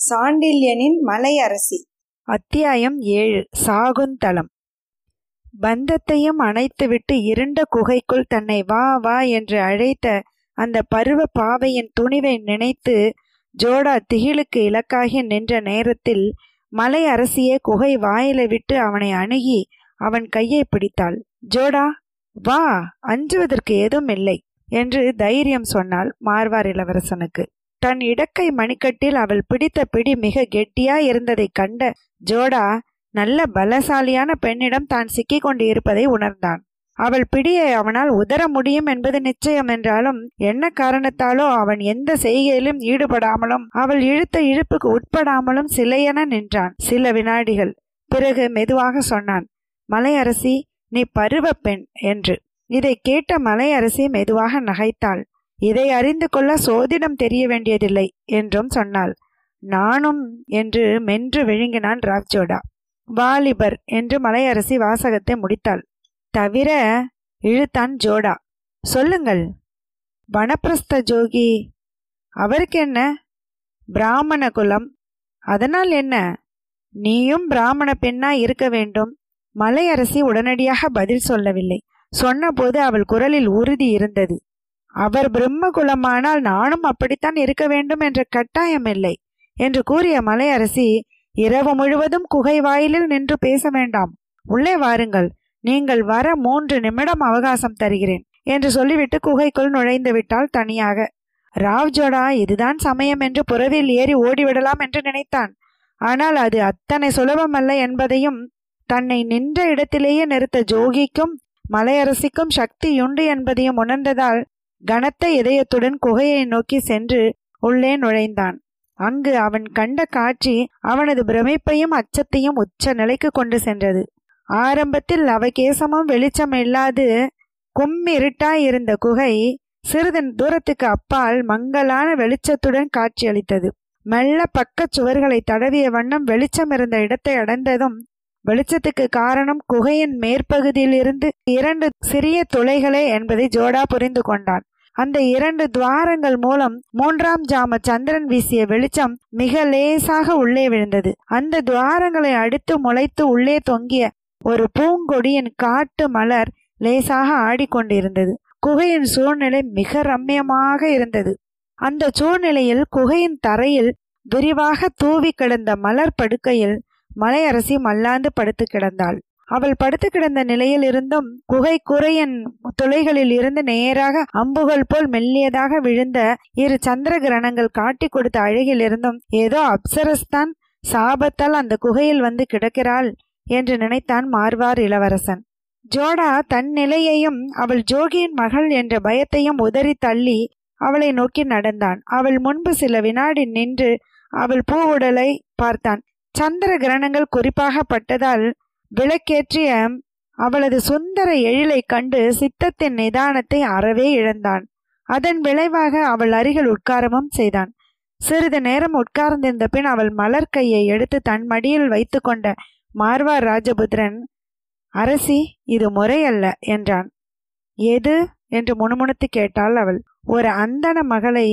சாண்டில்யனின் மலையரசி அத்தியாயம் ஏழு. சாகுந்தலம் பந்தத்தையும் அணைத்துவிட்டு இருண்ட குகைக்குள் தன்னை வா வா என்று அழைத்த அந்த பருவ பாவையின் துணிவை நினைத்து ஜோடா திகிலுக்கு இலக்காகி நின்ற நேரத்தில் மலை அரசியே குகை வாயில விட்டு அவனை அணுகி அவன் கையை பிடித்தாள். ஜோடா வா அஞ்சுவதற்கு ஏதும் இல்லை என்று தைரியம் சொன்னாள் மார்வார் இளவரசனுக்கு. தன் இடக்கை மணிக்கட்டில் அவள் பிடித்த பிடி மிக கெட்டியா இருந்ததைக் கண்ட ஜோடா நல்ல பலசாலியான பெண்ணிடம் தான் சிக்கிக் கொண்டு இருப்பதை உணர்ந்தான். அவள் பிடியை அவனால் உதர முடியும் என்பது நிச்சயம் என்றாலும் என்ன காரணத்தாலோ அவன் எந்த செய்கையிலும் ஈடுபடாமலும் அவள் இழுத்த இழுப்புக்கு உட்படாமலும் சிலையென நின்றான். சில வினாடிகள். பிறகு மெதுவாக சொன்னான் மலையரசி நீ பருவ பெண் என்று. இதை கேட்ட மலையரசி மெதுவாக நகைத்தாள். இதை அறிந்து கொள்ள சோதிடம் தெரிய வேண்டியதில்லை என்றும் சொன்னாள். நானும் என்று மென்று விழுங்கினான் ராவ்ஜோடா வாலிபர் என்று மலையரசி வாசகத்தை முடித்தாள். தவிர இழுத்தான் ஜோடா. சொல்லுங்கள். வனப்பிரஸ்த ஜோகி. அவருக்கு என்ன? பிராமண குலம். அதனால் என்ன? நீயும் பிராமண பெண்ணா இருக்க வேண்டும். மலையரசி உடனடியாக பதில் சொல்லவில்லை. சொன்னபோது அவள் குரலில் உறுதி இருந்தது. அவர் பிரம்ம குலமானால் நானும் அப்படித்தான் இருக்க வேண்டும் என்ற கட்டாயம் இல்லை என்று கூறிய மலையரசி இரவு முழுவதும் குகை வாயிலில் நின்று பேச வேண்டாம். உள்ளே வாருங்கள். நீங்கள் வர மூன்று நிமிடம் அவகாசம் தருகிறேன் என்று சொல்லிவிட்டு குகைக்குள் நுழைந்து விட்டால் தனியாக. ராவ்ஜோடா இதுதான் சமயம் என்று புறவில் ஏறி ஓடிவிடலாம் என்று நினைத்தான். ஆனால் அது அத்தனை சுலபமல்ல என்பதையும் தன்னை நின்ற இடத்திலேயே நிறுத்த ஜோகிக்கும் மலையரசிக்கும் சக்தியுண்டு என்பதையும் உணர்ந்ததால் கனத்த இதயத்துடன் குகையை நோக்கி சென்று உள்ளே நுழைந்தான். அங்கு அவன் கண்ட காட்சி அவனது பிரமிப்பையும் அச்சத்தையும் உச்ச நிலைக்கு கொண்டு சென்றது. ஆரம்பத்தில் அவகேசமும் வெளிச்சம் இல்லாது கும்மிருட்டாயிருந்த குகை சிறிது தூரத்துக்கு அப்பால் மங்கலான வெளிச்சத்துடன் காட்சியளித்தது. மெல்ல பக்கச் சுவர்களை தடவிய வண்ணம் வெளிச்சம் இருந்த இடத்தை அடைந்ததும் வெளிச்சத்துக்கு காரணம் குகையின் மேற்பகுதியிலிருந்து இரண்டு சிறிய துளைகளே என்பதை ஜோடா புரிந்து கொண்டான். அந்த இரண்டு துவாரங்கள் மூலம் மூன்றாம் ஜாம சந்திரன் வீசிய வெளிச்சம் மிக லேசாக உள்ளே விழுந்தது. அந்த துவாரங்களை அடித்து முளைத்து உள்ளே தொங்கிய ஒரு பூங்கொடியின் காட்டு மலர் லேசாக ஆடிக்கொண்டிருந்தது. குகையின் சூழ்நிலை மிக ரம்யமாக இருந்தது. அந்த சூழ்நிலையில் குகையின் தரையில் விரிவாக தூவி கிடந்த மலர் படுக்கையில் மலையரசி மல்லாந்து படுத்து கிடந்தாள். அவள் படுத்து கிடந்த நிலையில் இருந்தும் குகை குறையின் துளைகளில் இருந்து நேராக அம்புகள் போல் மெல்லியதாக விழுந்த இரு சந்திர கிரணங்கள் காட்டி கொடுத்த அழகில் இருந்தும் ஏதோ அப்சரஸ்தான் சாபத்தால் அந்த குகையில் வந்து கிடக்கிறாள் என்று நினைத்தான் மார்வார் இளவரசன். ஜோடா தன் நிலையையும் அவள் ஜோகியின் மகள் என்ற பயத்தையும் உதறி தள்ளி அவளை நோக்கி நடந்தான். அவள் முன்பு சில வினாடி நின்று அவள் பூவுடலை பார்த்தான். சந்திர கிரணங்கள் குறிப்பாக பட்டதால் விளக்கேற்றிய அவளது சுந்தர எழிலை கண்டு சித்தத்தின் நிதானத்தை அறவே இழந்தான். அதன் விளைவாக அவள் அருகில் உட்காரமும் செய்தான். சிறிது நேரம் உட்கார்ந்திருந்த பின் அவள் மலர் கையை எடுத்து தன் மடியில் வைத்து கொண்ட மார்வார் ராஜபுத்திரன் அரசி இது முறையல்ல என்றான். எது? என்று முணுமுணுத்து கேட்டாள் அவள். ஒரு அந்தன மகளை.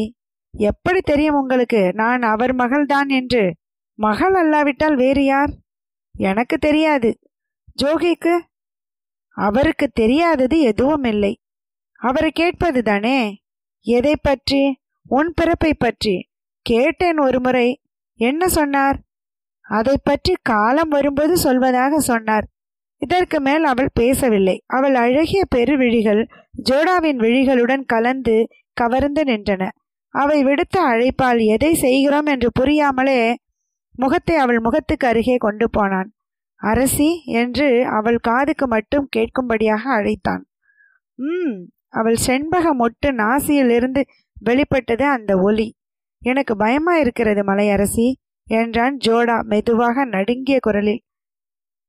எப்படி தெரியும் உங்களுக்கு? நான் அவர் மகள்தான் என்று. மகள் அல்லாவிட்டால் வேறு யார்? எனக்கு தெரியாது. ஜோகிக்கு அவருக்கு தெரியாதது எதுவும் இல்லை. அவரை கேட்பது தானே? எதை பற்றி? உன் பிறப்பை பற்றி. கேட்டேன் ஒரு முறை. என்ன சொன்னார்? அதை பற்றி காலம் வரும்போது சொல்வதாக சொன்னார். இதற்கு மேல் அவள் பேசவில்லை. அவள் அழகிய பெருவிழிகள் ஜோடாவின் விழிகளுடன் கலந்து கவர்ந்து நின்றன. அவை விடுத்த அழைப்பால் எதை செய்கிறோம் என்று புரியாமலே முகத்தை அவள் முகத்துக்கு அருகே கொண்டு போனான். அரசி என்று அவள் காதுக்கு மட்டும் கேட்கும்படியாக அழைத்தான். ம் அவள் செண்பக மொட்டு நாசியிலிருந்து வெளிப்பட்டது அந்த ஒலி. எனக்கு பயமா இருக்கிறது மலையரசி என்றான் ஜோடா மெதுவாக நடுங்கிய குரலில்.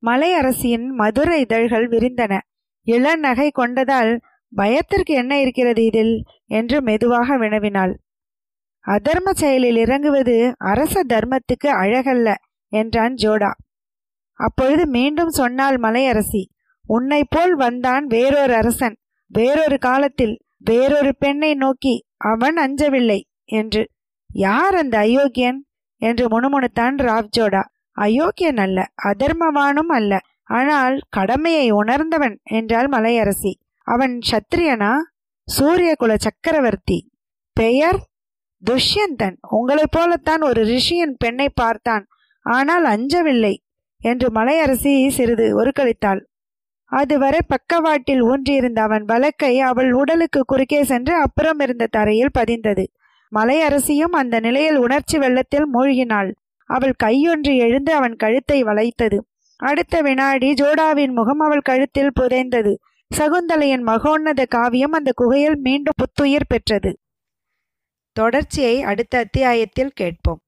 மலையரசியின் மதுர இதழ்கள் விரிந்தன. இளநகை கொண்டதால் பயத்திற்கு என்ன இருக்கிறது இதில்? என்று மெதுவாக வினவினாள். அதர்ம செயலில் இறங்குவது அரச தர்மத்துக்கு அழகல்ல என்றான் ஜோடா. அப்பொழுது மீண்டும் சொன்னாள் மலையரசி உன்னை போல் வந்தான் வேறொரு அரசன். வேறொரு காலத்தில் வேறொரு பெண்ணை நோக்கி அவன் அஞ்சவில்லை என்று. யார் அந்த அயோக்கியன்? என்று முணுமுணுத்தான் ராவ்ஜோடா அயோக்கியன் அல்ல அதர்மவானும் அல்ல. ஆனால் கடமையை உணர்ந்தவன் என்றாள் மலையரசி. அவன் சத்திரியனா? சூரியகுல சக்கரவர்த்தி. பெயர்? துஷ்யந்தன் உங்களைப் போலத்தான் ஒரு ரிஷியின் பெண்ணை பார்த்தான். ஆனால் அஞ்சவில்லை என்று மலையரசி சிறிது ஒருக்களித்தாள் அதுவரை பக்கவாட்டில் ஊன்றியிருந்த அவன் வழக்கை அவள் உடலுக்கு குறுக்கே சென்று அப்புறம் இருந்த தரையில் பதிந்தது. மலையரசியும் அந்த நிலையில் உணர்ச்சி வெள்ளத்தில் மூழ்கினாள். அவள் கையொன்று எழுந்து அவன் கழுத்தை வளைத்தது. அடுத்த வினாடி ஜோடாவின் முகம் அவள் கழுத்தில் புதைந்தது. சகுந்தலையின் மகோன்னத காவியம் அந்த குகையில் மீண்டும் புத்துயிர் பெற்றது. தொடர்ச்சியை அடுத்த அத்தியாயத்தில் கேட்போம்.